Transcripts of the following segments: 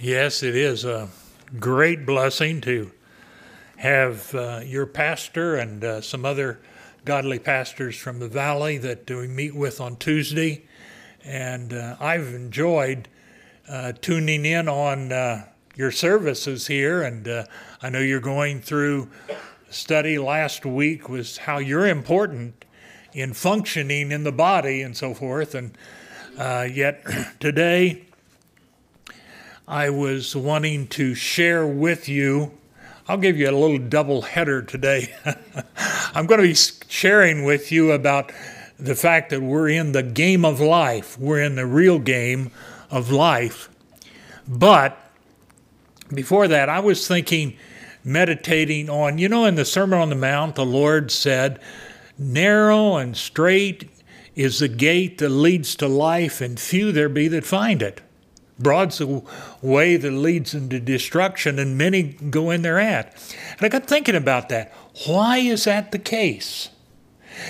Yes, it is a great blessing to have uh, your pastor and uh, some other godly pastors from the valley that we meet with on Tuesday. And uh, I've enjoyed uh, tuning in on uh, your services here. And uh, I know you're going through study last week was how you're important in functioning in the body and so forth. And yet today, I was wanting to share with you. I'll give you a little double header today. I'm going to be sharing with you about the fact that we're in the game of life. We're in the real game of life. But before that, I was thinking, meditating on, you know, in the Sermon on the Mount, the Lord said, Narrow and straight is the gate that leads to life, and few there be that find it. Broad's the way that leads into destruction, and many go in thereat. And I got thinking about that. Why is that the case?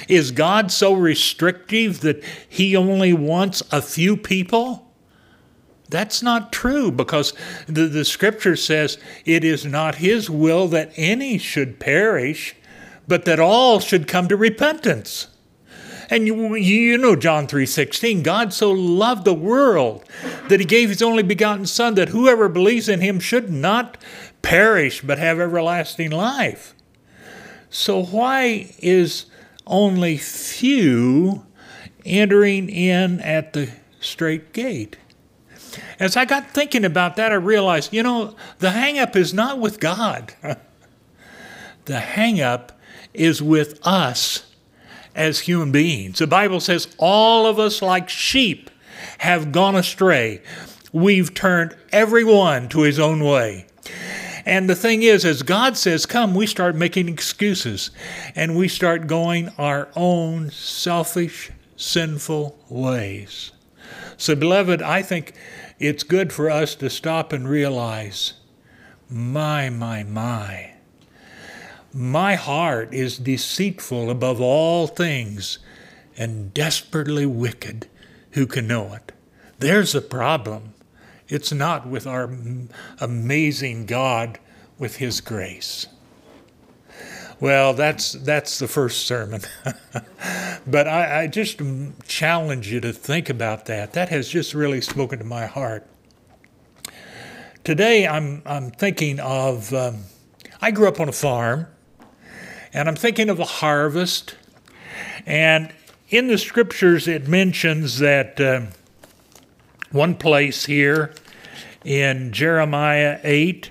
Is God so restrictive that He only wants a few people? That's not true because the, the scripture says it is not His will that any should perish, but that all should come to repentance. And you, you know John 3:16, God so loved the world that he gave his only begotten son that whoever believes in him should not perish but have everlasting life. So why is only few entering in at the straight gate? As I got thinking about that, I realized, you know, the hangup is not with God. the hangup is with us as human beings. The Bible says all of us, like sheep, have gone astray. We've turned everyone to his own way. And the thing is, as God says, come, we start making excuses and we start going our own selfish, sinful ways. So, beloved, I think it's good for us to stop and realize my, my, my. My heart is deceitful above all things and desperately wicked. Who can know it? There's a problem. It's not with our amazing God with His grace. Well, that's that's the first sermon, but I, I, just challenge you to think about that. That has just really spoken to my heart. Today, I'm I'm thinking of. Um, I grew up on a farm, and I'm thinking of a harvest. And in the scriptures, it mentions that uh, one place here in Jeremiah 8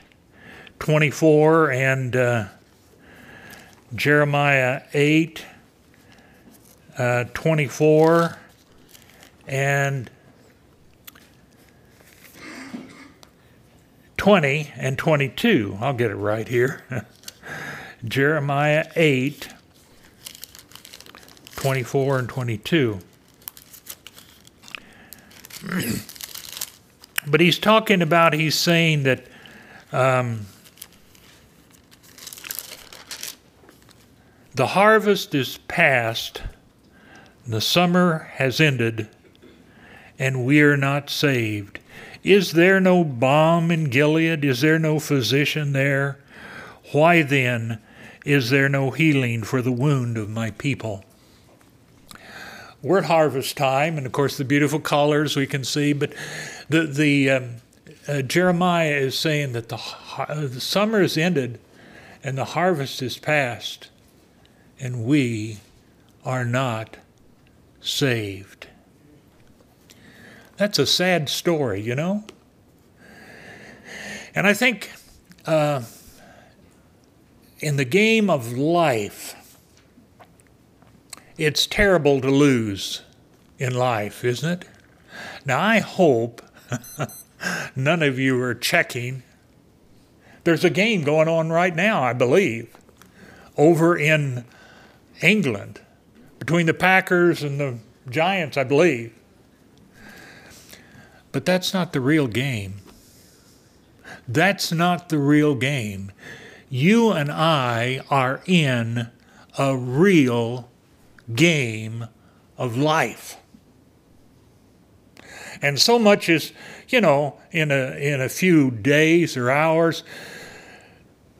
24 and uh, Jeremiah 8 uh, 24 and 20 and 22. I'll get it right here. Jeremiah 8, 24 and 22. but he's talking about, he's saying that um, the harvest is past, the summer has ended, and we are not saved. Is there no balm in Gilead? Is there no physician there? Why then is there no healing for the wound of my people? We're at harvest time, and of course, the beautiful colors we can see, but the, the um, uh, Jeremiah is saying that the, uh, the summer is ended and the harvest is past, and we are not saved. That's a sad story, you know? And I think uh, in the game of life, it's terrible to lose in life, isn't it? Now, I hope none of you are checking. There's a game going on right now, I believe, over in England between the Packers and the Giants, I believe. But that's not the real game. That's not the real game you and I are in a real game of life. And so much is you know, in a, in a few days or hours.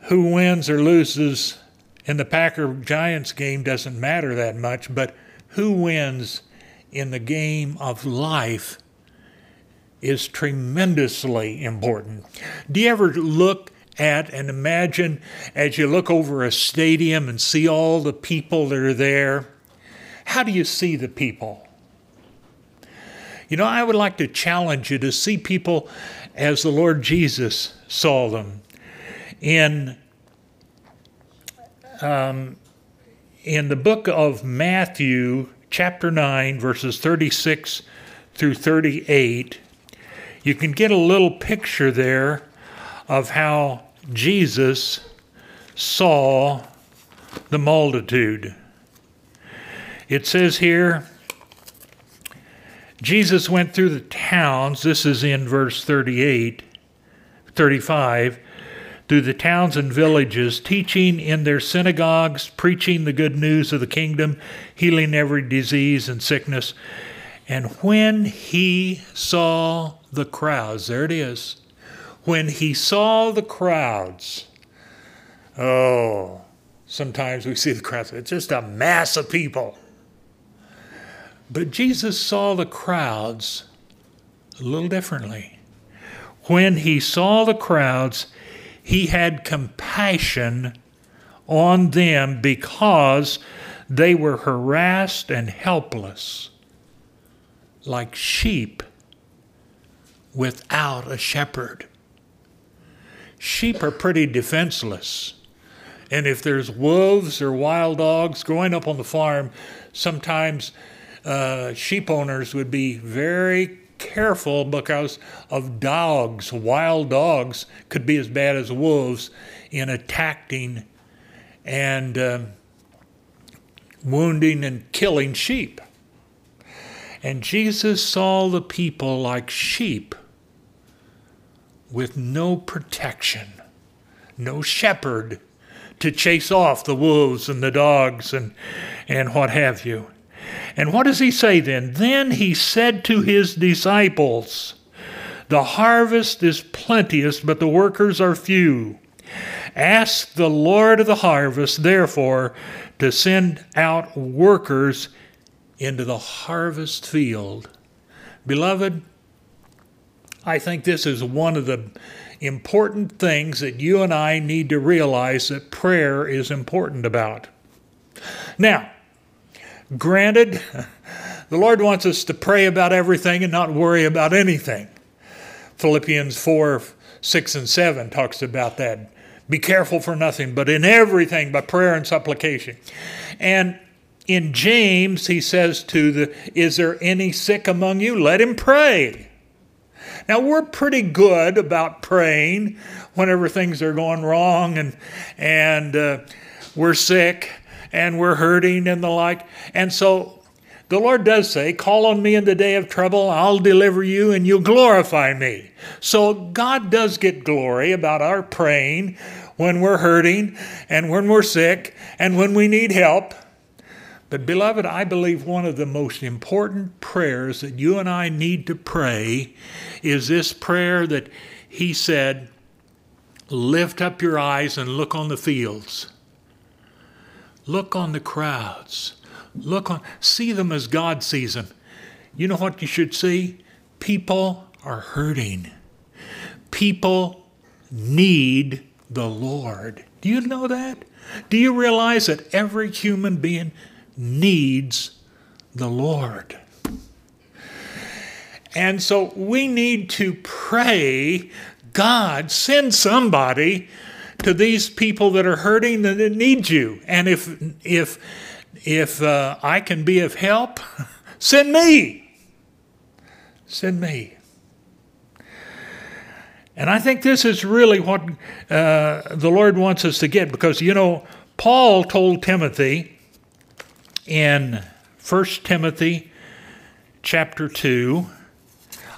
Who wins or loses in the Packer Giants game doesn't matter that much, but who wins in the game of life is tremendously important. Do you ever look at and imagine as you look over a stadium and see all the people that are there? How do you see the people? You know, I would like to challenge you to see people as the Lord Jesus saw them. In um, in the book of Matthew, chapter 9, verses 36 through 38, you can get a little picture there of how Jesus saw the multitude. It says here, Jesus went through the towns, this is in verse 38, 35, through the towns and villages, teaching in their synagogues, preaching the good news of the kingdom, healing every disease and sickness. And when he saw the crowds, there it is, when he saw the crowds, oh, sometimes we see the crowds, it's just a mass of people. But Jesus saw the crowds a little differently. When he saw the crowds, he had compassion on them because they were harassed and helpless, like sheep without a shepherd. Sheep are pretty defenseless. And if there's wolves or wild dogs growing up on the farm, sometimes uh, sheep owners would be very careful because of dogs. Wild dogs could be as bad as wolves in attacking and um, wounding and killing sheep. And Jesus saw the people like sheep with no protection, no shepherd to chase off the wolves and the dogs and, and what have you. And what does he say then? Then he said to his disciples, The harvest is plenteous, but the workers are few. Ask the Lord of the harvest, therefore, to send out workers into the harvest field. Beloved, I think this is one of the important things that you and I need to realize that prayer is important about. Now, Granted, the Lord wants us to pray about everything and not worry about anything. Philippians 4 6 and 7 talks about that. Be careful for nothing, but in everything by prayer and supplication. And in James, he says to the, Is there any sick among you? Let him pray. Now, we're pretty good about praying whenever things are going wrong and, and uh, we're sick and we're hurting and the like. And so the Lord does say, Call on me in the day of trouble, I'll deliver you, and you'll glorify me. So God does get glory about our praying when we're hurting and when we're sick and when we need help. But, beloved, I believe one of the most important prayers that you and I need to pray is this prayer that He said, Lift up your eyes and look on the fields. Look on the crowds. Look on, see them as God sees them. You know what you should see? People are hurting. People need the Lord. Do you know that? Do you realize that every human being needs the Lord? And so we need to pray God, send somebody to these people that are hurting and that need you. And if if if uh, I can be of help, send me. Send me. And I think this is really what uh, the Lord wants us to get because, you know, Paul told Timothy in 1 Timothy chapter 2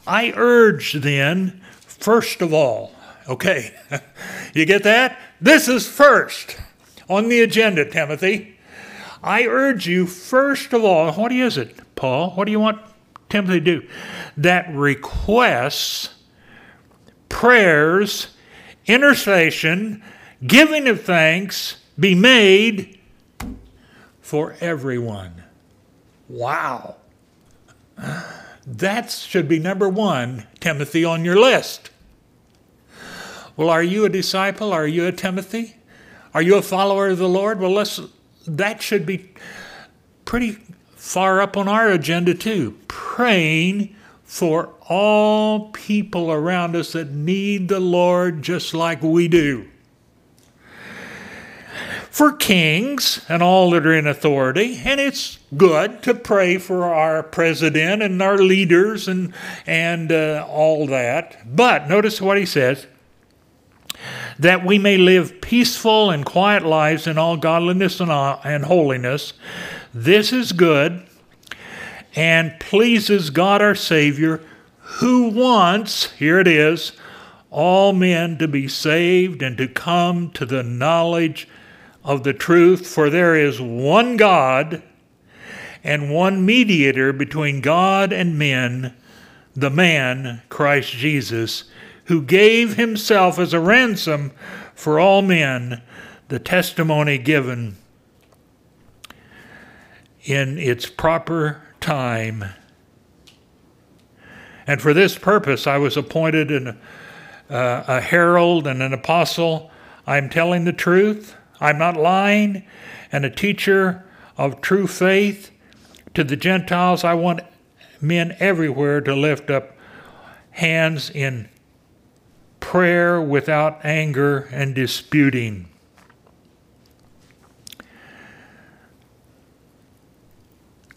I urge then, first of all, Okay, you get that? This is first on the agenda, Timothy. I urge you, first of all, what is it, Paul? What do you want Timothy to do? That requests prayers, intercession, giving of thanks be made for everyone. Wow. That should be number one, Timothy, on your list. Well, are you a disciple? Are you a Timothy? Are you a follower of the Lord? Well, let's, that should be pretty far up on our agenda too. Praying for all people around us that need the Lord just like we do. For kings and all that are in authority, and it's good to pray for our president and our leaders and, and uh, all that. But notice what he says that we may live peaceful and quiet lives in all godliness and, uh, and holiness. This is good and pleases God our Savior, who wants, here it is, all men to be saved and to come to the knowledge of the truth. For there is one God and one mediator between God and men, the man, Christ Jesus, who gave himself as a ransom for all men, the testimony given in its proper time. And for this purpose, I was appointed an, uh, a herald and an apostle. I'm telling the truth, I'm not lying, and a teacher of true faith. To the Gentiles, I want men everywhere to lift up hands in prayer without anger and disputing.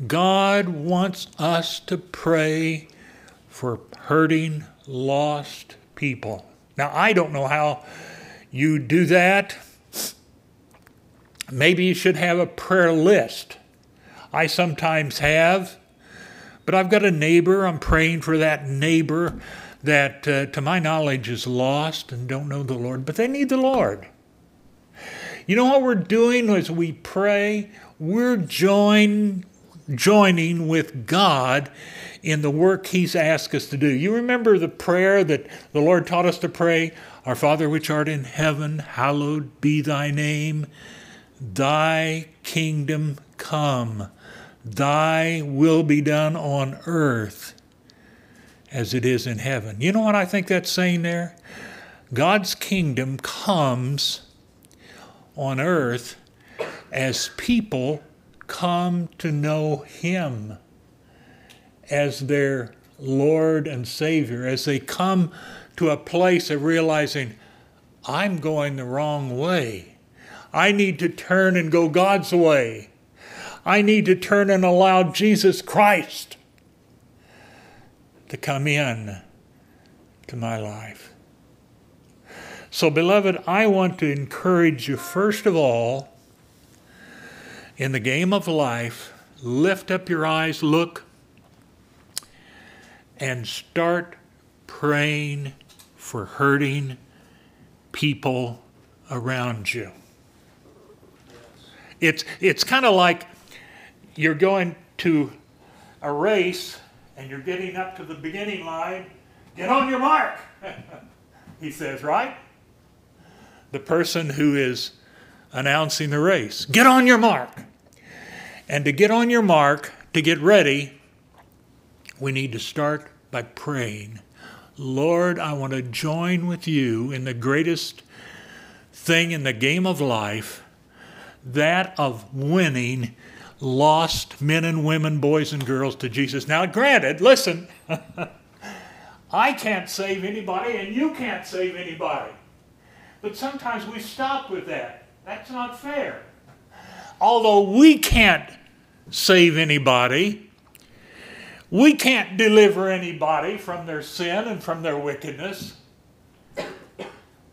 God wants us to pray for hurting, lost people. Now, I don't know how you do that. Maybe you should have a prayer list. I sometimes have, but I've got a neighbor. I'm praying for that neighbor that, uh, to my knowledge, is lost and don't know the Lord, but they need the Lord. You know what we're doing as we pray? We're join, joining with God in the work He's asked us to do. You remember the prayer that the Lord taught us to pray Our Father which art in heaven, hallowed be thy name. Thy kingdom come, thy will be done on earth as it is in heaven. You know what I think that's saying there? God's kingdom comes on earth as people come to know Him as their Lord and Savior, as they come to a place of realizing, I'm going the wrong way. I need to turn and go God's way. I need to turn and allow Jesus Christ to come in to my life. So, beloved, I want to encourage you, first of all, in the game of life, lift up your eyes, look, and start praying for hurting people around you. It's, it's kind of like you're going to a race and you're getting up to the beginning line. Get on your mark, he says, right? The person who is announcing the race. Get on your mark. And to get on your mark, to get ready, we need to start by praying. Lord, I want to join with you in the greatest thing in the game of life, that of winning lost men and women, boys and girls to Jesus. Now, granted, listen, I can't save anybody and you can't save anybody. But sometimes we stop with that. That's not fair. Although we can't save anybody, we can't deliver anybody from their sin and from their wickedness.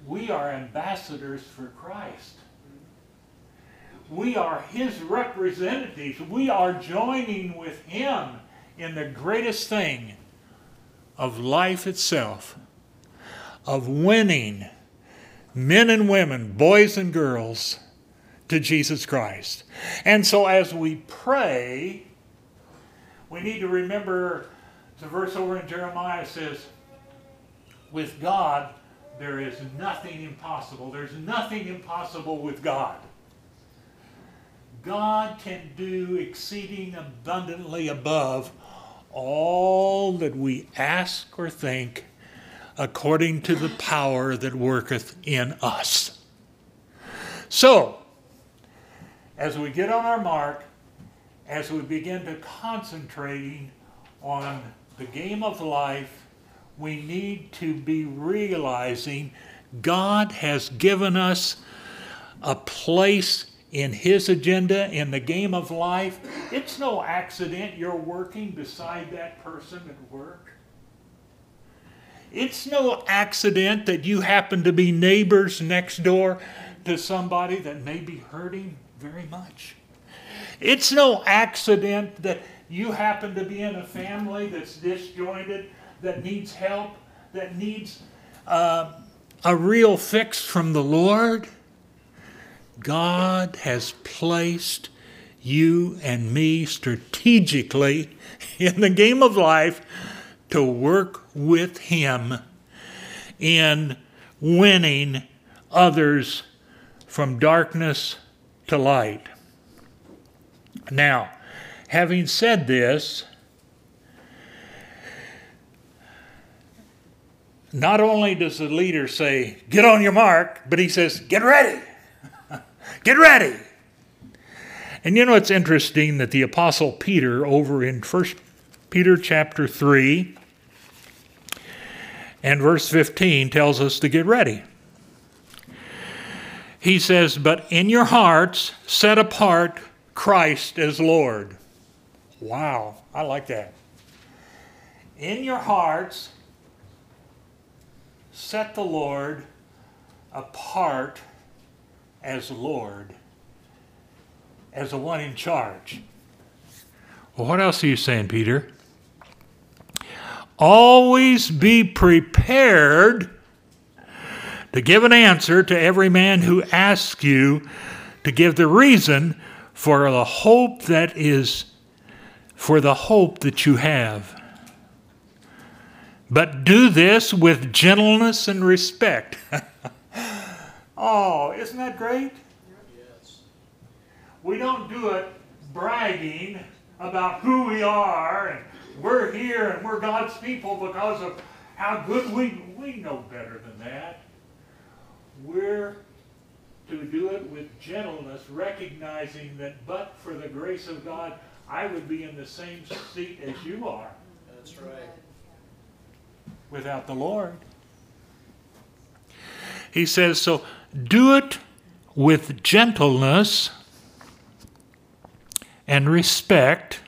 We are ambassadors for Christ. We are His representatives. We are joining with Him in the greatest thing of life itself, of winning men and women, boys and girls, to Jesus Christ. And so as we pray, we need to remember the verse over in Jeremiah says, with God, there is nothing impossible. There's nothing impossible with God. God can do exceeding abundantly above all that we ask or think according to the power that worketh in us. So, as we get on our mark, as we begin to concentrating on the game of life, we need to be realizing God has given us a place in His agenda in the game of life. It's no accident you're working beside that person at work. It's no accident that you happen to be neighbors next door to somebody that may be hurting very much. It's no accident that you happen to be in a family that's disjointed, that needs help, that needs uh, a real fix from the Lord. God has placed you and me strategically in the game of life to work with Him in winning others from darkness to light. Now, having said this, not only does the leader say, Get on your mark, but he says, Get ready. Get ready. And you know, it's interesting that the Apostle Peter, over in 1 Peter chapter 3 and verse 15, tells us to get ready. He says, But in your hearts set apart Christ as Lord. Wow, I like that. In your hearts set the Lord apart as Lord, as the one in charge. Well, what else are you saying, Peter? Always be prepared to give an answer to every man who asks you to give the reason for the hope that is for the hope that you have. But do this with gentleness and respect. Oh, isn't that great? Yes. We don't do it bragging about who we are and we're here and we're God's people because of how good we we know better than that. We're to do it with gentleness, recognizing that but for the grace of God, I would be in the same seat as you are. That's right. Without the Lord. He says, so do it with gentleness and respect.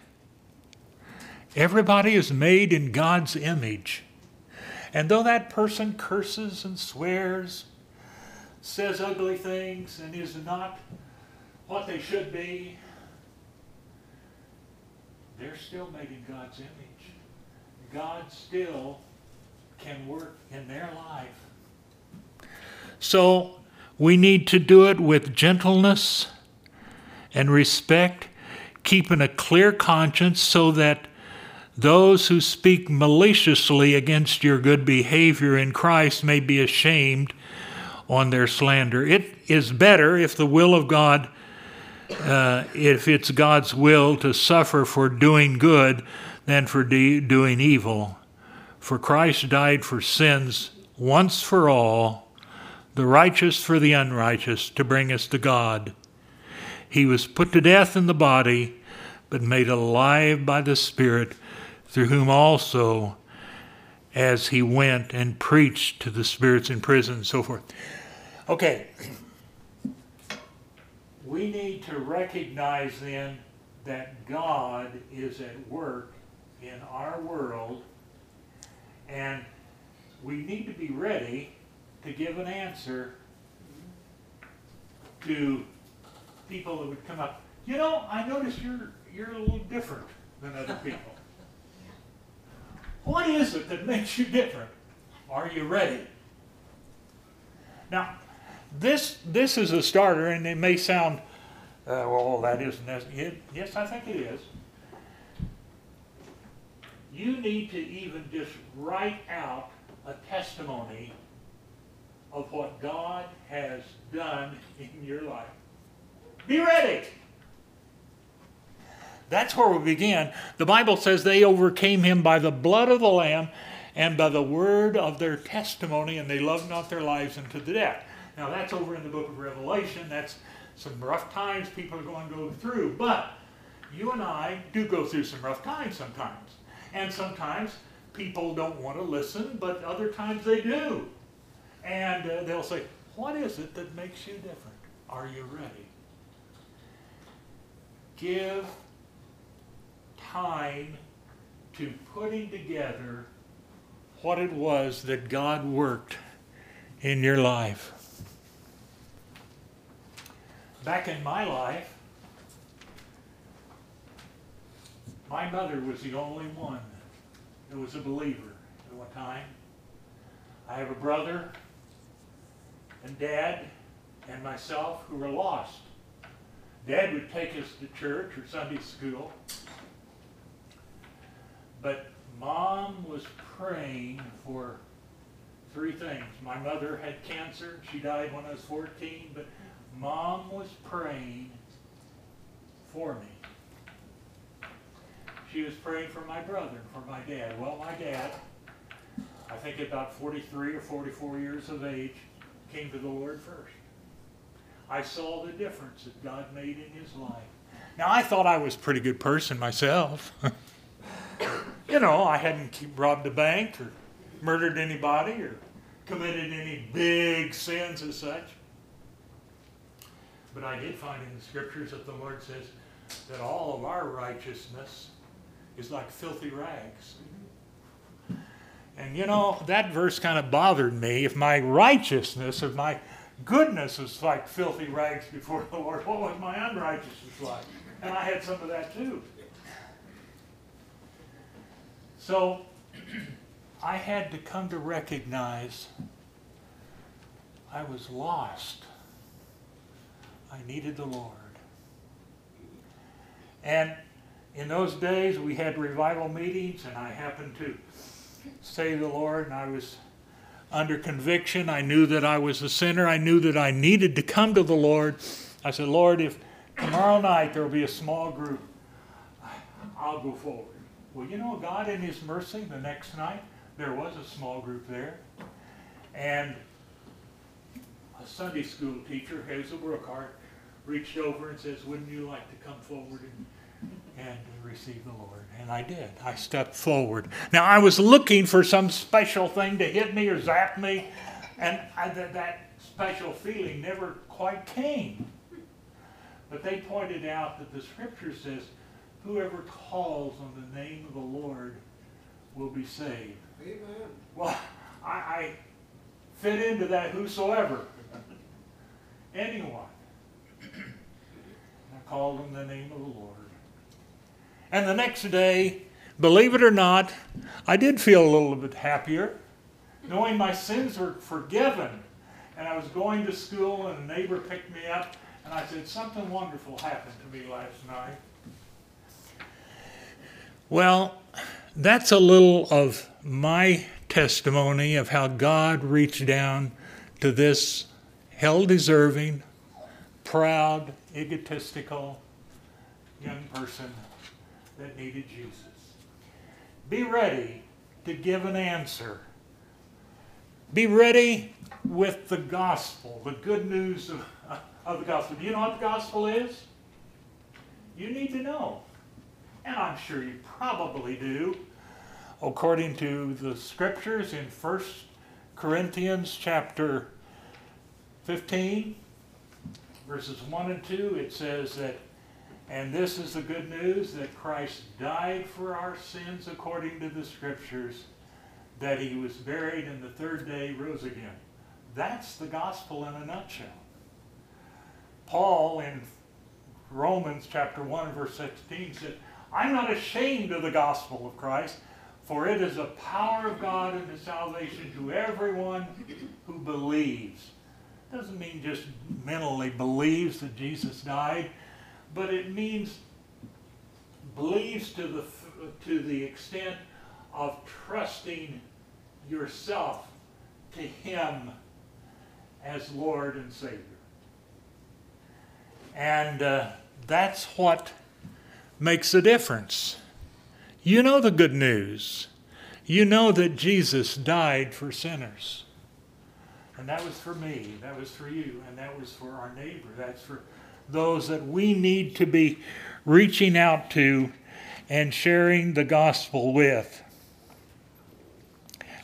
Everybody is made in God's image. And though that person curses and swears, says ugly things, and is not what they should be, they're still made in God's image. God still can work in their life. So we need to do it with gentleness and respect, keeping a clear conscience so that those who speak maliciously against your good behavior in Christ may be ashamed on their slander. It is better if the will of God, uh, if it's God's will to suffer for doing good than for de- doing evil. For Christ died for sins once for all the righteous for the unrighteous, to bring us to God. He was put to death in the body, but made alive by the Spirit, through whom also, as he went and preached to the spirits in prison and so forth. Okay. We need to recognize then that God is at work in our world, and we need to be ready to give an answer to people that would come up. You know, I notice you're you're a little different than other people. What is it that makes you different? Are you ready? Now, this this is a starter, and it may sound, uh, well, that isn't it, yes, I think it is. You need to even just write out a testimony of what God has done in your life. Be ready. That's where we begin. The Bible says they overcame him by the blood of the Lamb and by the word of their testimony, and they loved not their lives unto the death. Now, that's over in the book of Revelation. That's some rough times people are going to go through. But you and I do go through some rough times sometimes. And sometimes people don't want to listen, but other times they do. And uh, they'll say, What is it that makes you different? Are you ready? Give time to putting together what it was that God worked in your life. Back in my life, my mother was the only one that was a believer at one time. I have a brother and dad and myself who were lost. Dad would take us to church or Sunday school, but mom was praying for three things. My mother had cancer. She died when I was 14, but mom was praying for me. She was praying for my brother, for my dad. Well, my dad, I think about 43 or 44 years of age, came to the Lord first. I saw the difference that God made in his life. Now, I thought I was a pretty good person myself. you know, I hadn't robbed a bank or murdered anybody or committed any big sins as such. But I did find in the scriptures that the Lord says that all of our righteousness is like filthy rags. And you know, that verse kind of bothered me. If my righteousness, if my goodness was like filthy rags before the Lord, what was my unrighteousness like? And I had some of that too. So I had to come to recognize I was lost. I needed the Lord. And in those days, we had revival meetings, and I happened to say the Lord, and I was under conviction. I knew that I was a sinner. I knew that I needed to come to the Lord. I said, Lord, if tomorrow night there will be a small group, I'll go forward. Well, you know, God in His mercy, the next night, there was a small group there. And a Sunday school teacher, Hazel Brookhart, reached over and says, Wouldn't you like to come forward and, and receive the Lord? And I did. I stepped forward. Now, I was looking for some special thing to hit me or zap me, and I, that, that special feeling never quite came. But they pointed out that the scripture says, whoever calls on the name of the Lord will be saved. Amen. Well, I, I fit into that whosoever. Anyone. I called on the name of the Lord. And the next day, believe it or not, I did feel a little bit happier, knowing my sins were forgiven. And I was going to school, and a neighbor picked me up, and I said, Something wonderful happened to me last night. Well, that's a little of my testimony of how God reached down to this hell deserving, proud, egotistical young person that needed Jesus. Be ready to give an answer. Be ready with the gospel, the good news of, of the gospel. Do you know what the gospel is? You need to know and I'm sure you probably do, according to the scriptures in 1 Corinthians chapter 15, verses 1 and 2, it says that, and this is the good news that Christ died for our sins according to the scriptures, that he was buried and the third day rose again. That's the gospel in a nutshell. Paul in Romans chapter 1 verse 16 said, I'm not ashamed of the gospel of Christ, for it is a power of God unto salvation to everyone who believes. Doesn't mean just mentally believes that Jesus died, but it means believes to the to the extent of trusting yourself to Him as Lord and Savior. And uh, that's what makes a difference. You know the good news. You know that Jesus died for sinners. And that was for me, that was for you, and that was for our neighbor. That's for those that we need to be reaching out to and sharing the gospel with.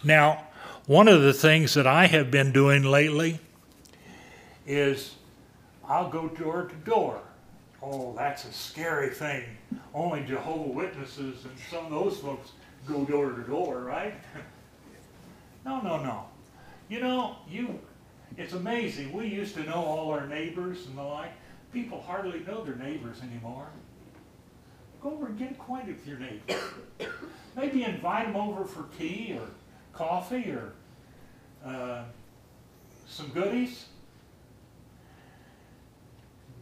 Now, one of the things that I have been doing lately is I'll go door to door. Oh, that's a scary thing. Only Jehovah Witnesses and some of those folks go door to door, right? no, no, no. You know, you it's amazing. We used to know all our neighbors and the like. People hardly know their neighbors anymore. Go over and get acquainted with your neighbor. Maybe invite them over for tea or coffee or uh, some goodies.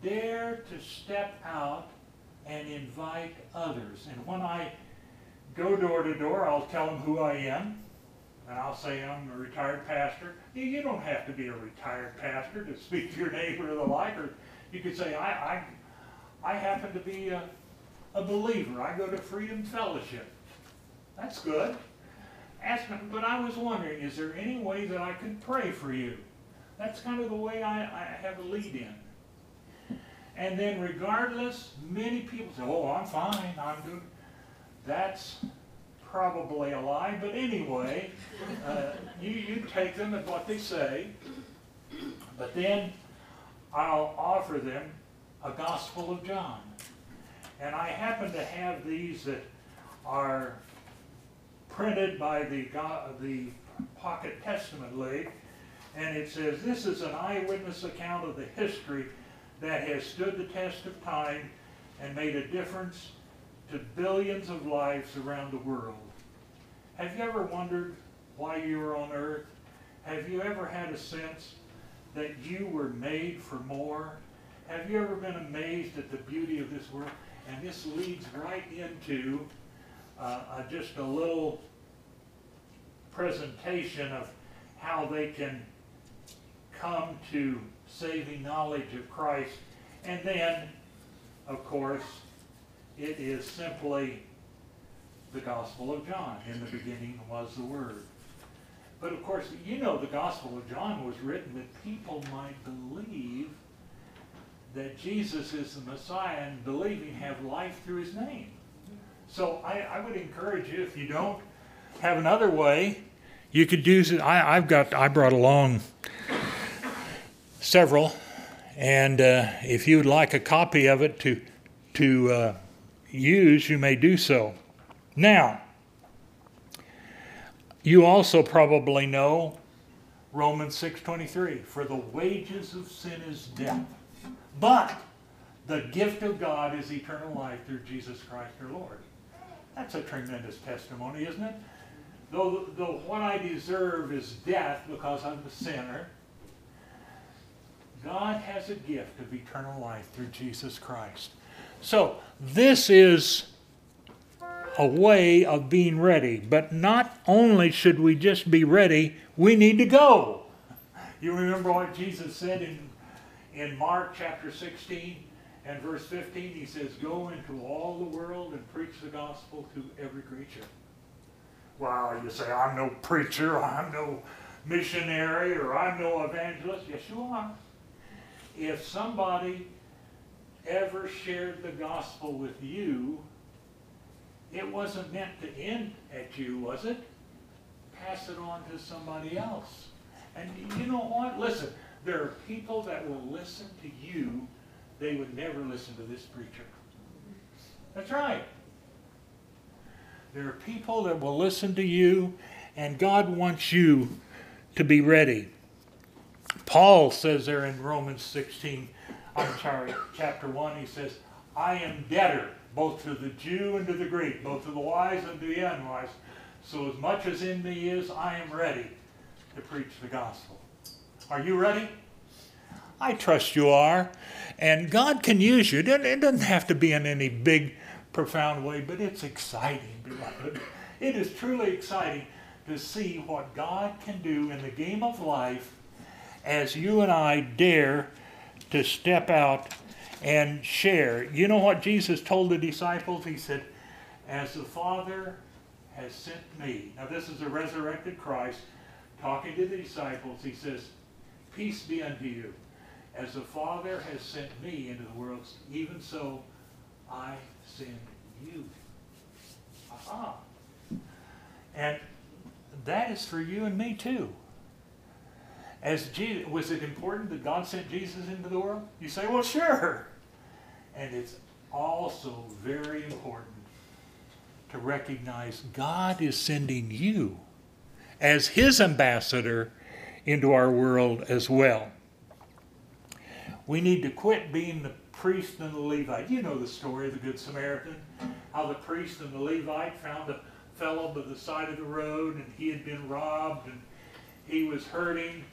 Dare to step out and invite others. And when I go door to door, I'll tell them who I am. And I'll say I'm a retired pastor. You don't have to be a retired pastor to speak to your neighbor or the like. Or you could say, I, I, I happen to be a, a believer. I go to Freedom Fellowship. That's good. Ask but I was wondering, is there any way that I could pray for you? That's kind of the way I, I have a lead in. And then regardless, many people say, oh, I'm fine, I'm good. That's probably a lie, but anyway, uh, you, you take them at what they say, but then I'll offer them a Gospel of John. And I happen to have these that are printed by the, the Pocket Testament League, and it says, This is an eyewitness account of the history that has stood the test of time and made a difference to billions of lives around the world. Have you ever wondered why you were on earth? Have you ever had a sense that you were made for more? Have you ever been amazed at the beauty of this world? And this leads right into uh, just a little presentation of how they can come to saving knowledge of Christ. And then, of course, it is simply the Gospel of John. In the beginning was the Word. But of course, you know the Gospel of John was written that people might believe that Jesus is the Messiah and believing have life through his name. So I, I would encourage you, if you don't have another way, you could use it. I, have got, I brought along several, and uh, if you would like a copy of it to, to uh, use, you may do so. Now, you also probably know Romans 6:23, for the wages of sin is death. But the gift of God is eternal life through Jesus Christ our Lord. That's a tremendous testimony, isn't it? Though, though what I deserve is death because I'm a sinner, God has a gift of eternal life through Jesus Christ. So, this is a way of being ready. But not only should we just be ready, we need to go. You remember what Jesus said in, in Mark chapter 16 and verse 15? He says, Go into all the world and preach the gospel to every creature. Well, you say, I'm no preacher, I'm no missionary, or I'm no evangelist. Yes, you are. If somebody ever shared the gospel with you, it wasn't meant to end at you, was it? Pass it on to somebody else. And you know what? Listen, there are people that will listen to you, they would never listen to this preacher. That's right. There are people that will listen to you, and God wants you to be ready. Paul says there in Romans 16, I'm sorry, chapter 1, he says, I am debtor both to the Jew and to the Greek, both to the wise and to the unwise. So as much as in me is, I am ready to preach the gospel. Are you ready? I trust you are. And God can use you. It doesn't have to be in any big, profound way, but it's exciting, beloved. It is truly exciting to see what God can do in the game of life as you and I dare to step out and share. You know what Jesus told the disciples? He said, As the Father has sent me. Now, this is a resurrected Christ talking to the disciples. He says, Peace be unto you. As the Father has sent me into the world, even so I send you. Aha. And that is for you and me too. As Jesus, was it important that God sent Jesus into the world? You say, well, sure. And it's also very important to recognize God is sending you as his ambassador into our world as well. We need to quit being the priest and the Levite. You know the story of the Good Samaritan, how the priest and the Levite found a fellow by the side of the road and he had been robbed and he was hurting.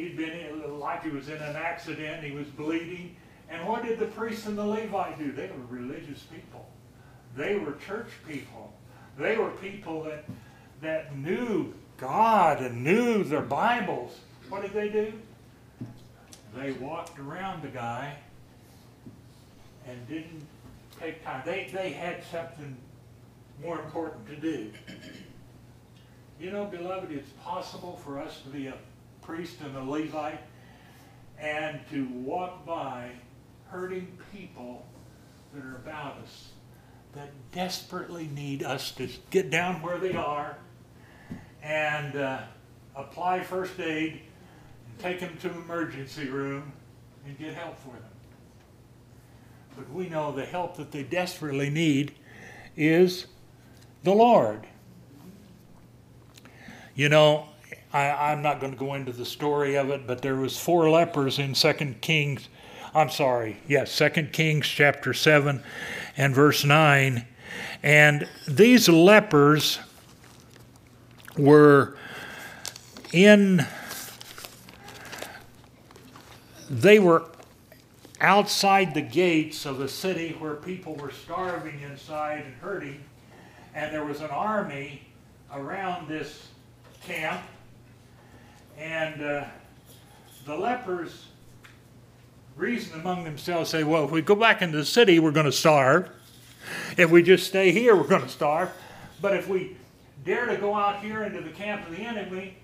He'd been in, like he was in an accident, he was bleeding. And what did the priests and the Levite do? They were religious people. They were church people. They were people that, that knew God and knew their Bibles. What did they do? They walked around the guy and didn't take time. They, they had something more important to do. You know, beloved, it's possible for us to be a priest and a Levite and to walk by hurting people that are about us that desperately need us to get down where they are and uh, apply first aid and take them to emergency room and get help for them. But we know the help that they desperately need is the Lord. You know, I, am not going to go into the story of it, but there was four lepers in Second Kings. I'm sorry, yes, Second Kings chapter seven and verse nine, and these lepers were in. They were outside the gates of a city where people were starving inside and hurting, and there was an army around this camp, and uh, the lepers reason among themselves, say, well, if we go back into the city, we're going to starve. If we just stay here, we're going to starve. But if we dare to go out here into the camp of the enemy,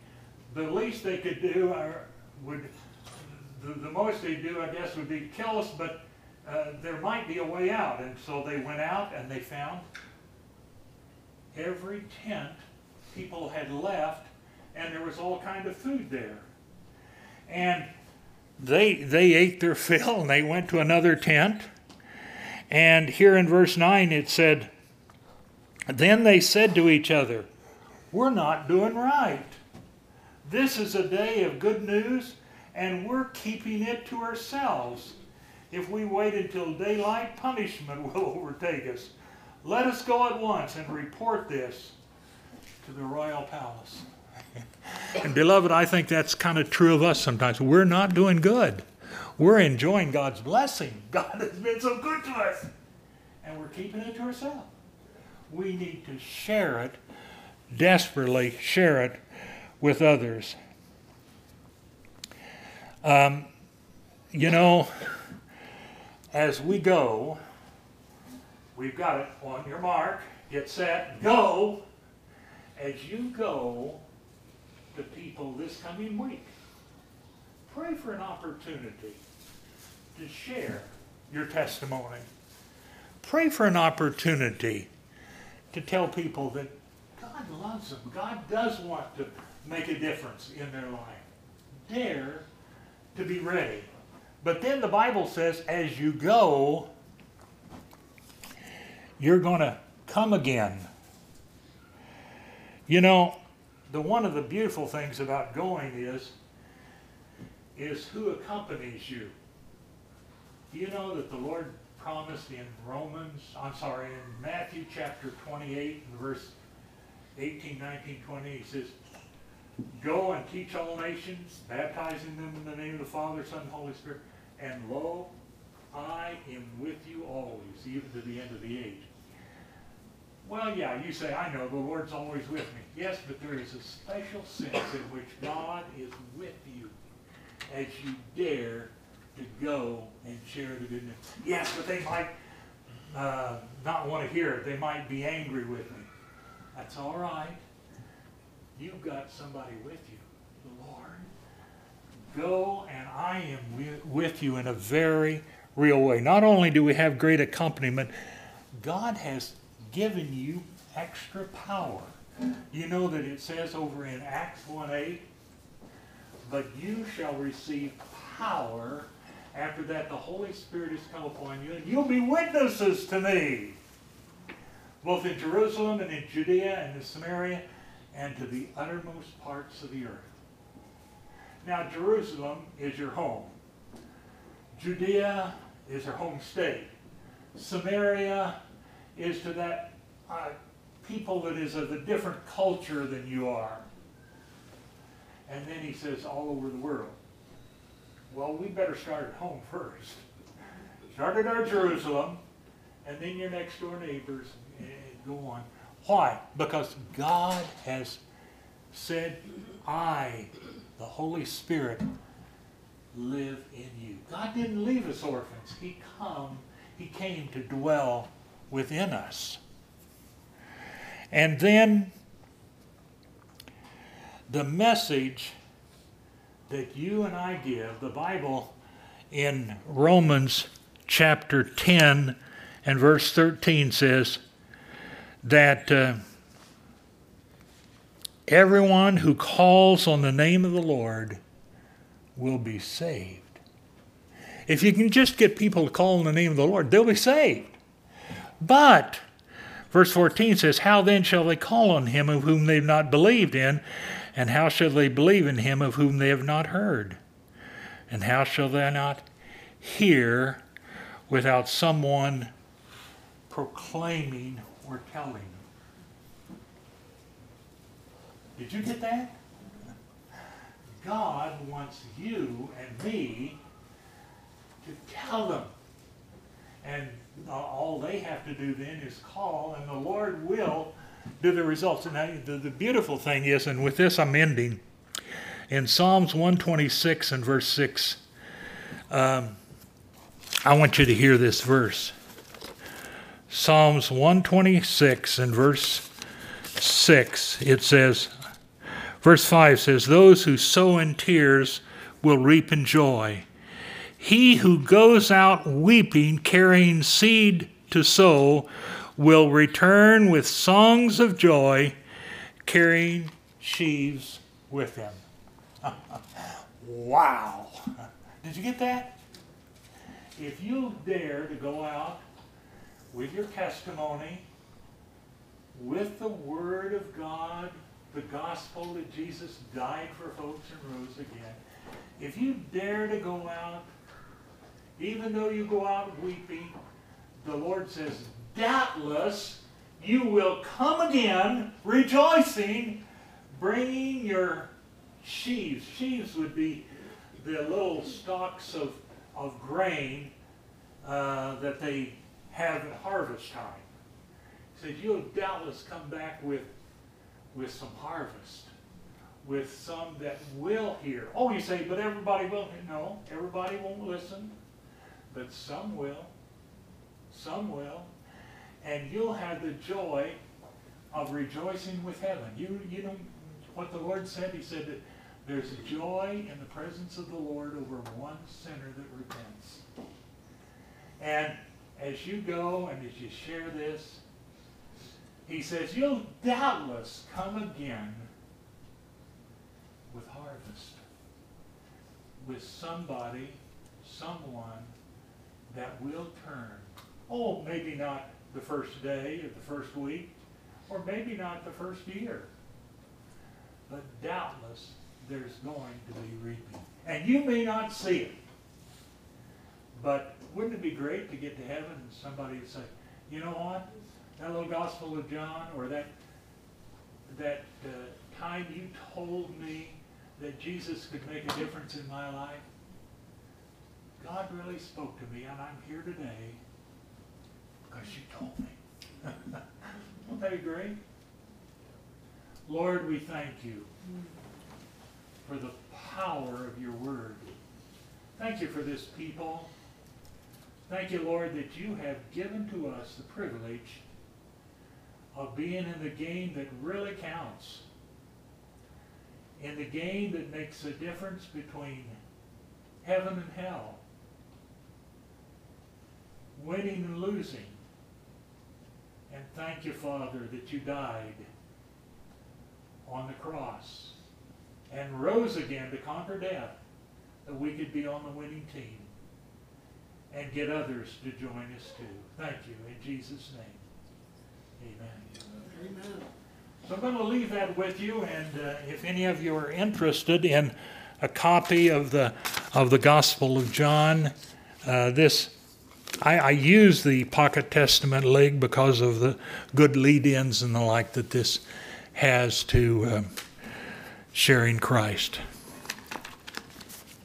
the least they could do uh, would, the, the most they'd do, I guess, would be kill us, but uh, there might be a way out. And so they went out and they found every tent people had left, and there was all kind of food there. And they they ate their fill and they went to another tent. And here in verse 9 it said, Then they said to each other, We're not doing right. This is a day of good news, and we're keeping it to ourselves. If we wait until daylight, punishment will overtake us. Let us go at once and report this to the royal palace. And beloved, I think that's kind of true of us sometimes. We're not doing good. We're enjoying God's blessing. God has been so good to us. And we're keeping it to ourselves. We need to share it, desperately share it with others. Um, you know, as we go, we've got it on your mark, get set, go as you go to people this coming week, pray for an opportunity to share your testimony. Pray for an opportunity to tell people that God loves them. God does want to make a difference in their life. Dare to be ready. But then the Bible says, as you go, you're going to come again. You know, the one of the beautiful things about going is is who accompanies you. You know that the Lord promised in Romans, I'm sorry, in Matthew chapter 28 verse 18, 19, 20, he says, Go and teach all nations, baptizing them in the name of the Father, Son, and Holy Spirit, and lo, I am with you always, even to the end of the age. Well, yeah, you say, I know, the Lord's always with me. Yes, but there is a special sense in which God is with you as you dare to go and share the good news. Yes, but they might uh, not want to hear it. They might be angry with me. That's all right. You've got somebody with you, the Lord. Go and I am with you in a very real way. Not only do we have great accompaniment, God has given you extra power. You know that it says over in Acts 1 8, but you shall receive power. After that, the Holy Spirit has come upon you, and you'll be witnesses to me, both in Jerusalem and in Judea and in Samaria and to the uttermost parts of the earth. Now, Jerusalem is your home. Judea is your home state. Samaria is to that uh, people that is of a different culture than you are. And then he says all over the world. Well, we better start at home first. Start at our Jerusalem, and then your next door neighbors, and go on. Why? Because God has said, I, the Holy Spirit, live in you. God didn't leave us orphans. He come, He came to dwell within us. And then the message that you and I give, the Bible in Romans chapter 10 and verse 13 says that uh, everyone who calls on the name of the Lord will be saved. If you can just get people to call on the name of the Lord, they'll be saved. But, verse 14 says, How then shall they call on him of whom they've not believed in? And how shall they believe in him of whom they have not heard? And how shall they not hear without someone proclaiming or telling? Did you get that? God wants you and me to tell them. And all they have to do then is call, and the Lord will do the results. And the, the beautiful thing is, and with this I'm ending, in Psalms 126 and verse 6, um, I want you to hear this verse. Psalms 126 and verse 6, it says, verse 5 says, Those who sow in tears will reap in joy. He who goes out weeping, carrying seed to sow, will return with songs of joy, carrying sheaves with him. wow. Did you get that? If you dare to go out with your testimony, with the Word of God, the gospel that Jesus died for folks and rose again, if you dare to go out even though you go out weeping, the Lord says, doubtless you will come again rejoicing, bringing your sheaves. Sheaves would be the little stalks of, of grain uh, that they have at harvest time. He says, You'll doubtless come back with, with some harvest, with some that will hear. Oh, you say, but everybody will. Hear. No, everybody won't listen but some will. Some will. And you'll have the joy of rejoicing with heaven. You, you know what the Lord said? He said that there's joy in the presence of the Lord over one sinner that repents. And as you go and as you share this, he says, you'll doubtless come again with harvest, with somebody, someone that will turn. Oh, maybe not the first day or the first week, or maybe not the first year. But doubtless there's going to be reaping. And you may not see it. But wouldn't it be great to get to heaven and somebody would say, you know what? That little Gospel of John or that that uh, time you told me that Jesus could make a difference in my life, God really spoke to me, and I'm here today because you told me. Don't they agree? Lord, we thank you for the power of your word. Thank you for this people. Thank you, Lord, that you have given to us the privilege of being in the game that really counts. In the game that makes a difference between heaven and hell. Winning and losing. And thank you, Father, that you died on the cross and rose again to conquer death, that we could be on the winning team and get others to join us too. Thank you in Jesus' name. Amen. Amen. So I'm going to leave that with you, and uh, if any of you are interested in a copy of the of the Gospel of John, uh, this I, I use the Pocket Testament League because of the good lead-ins and the like that this has to um, sharing Christ.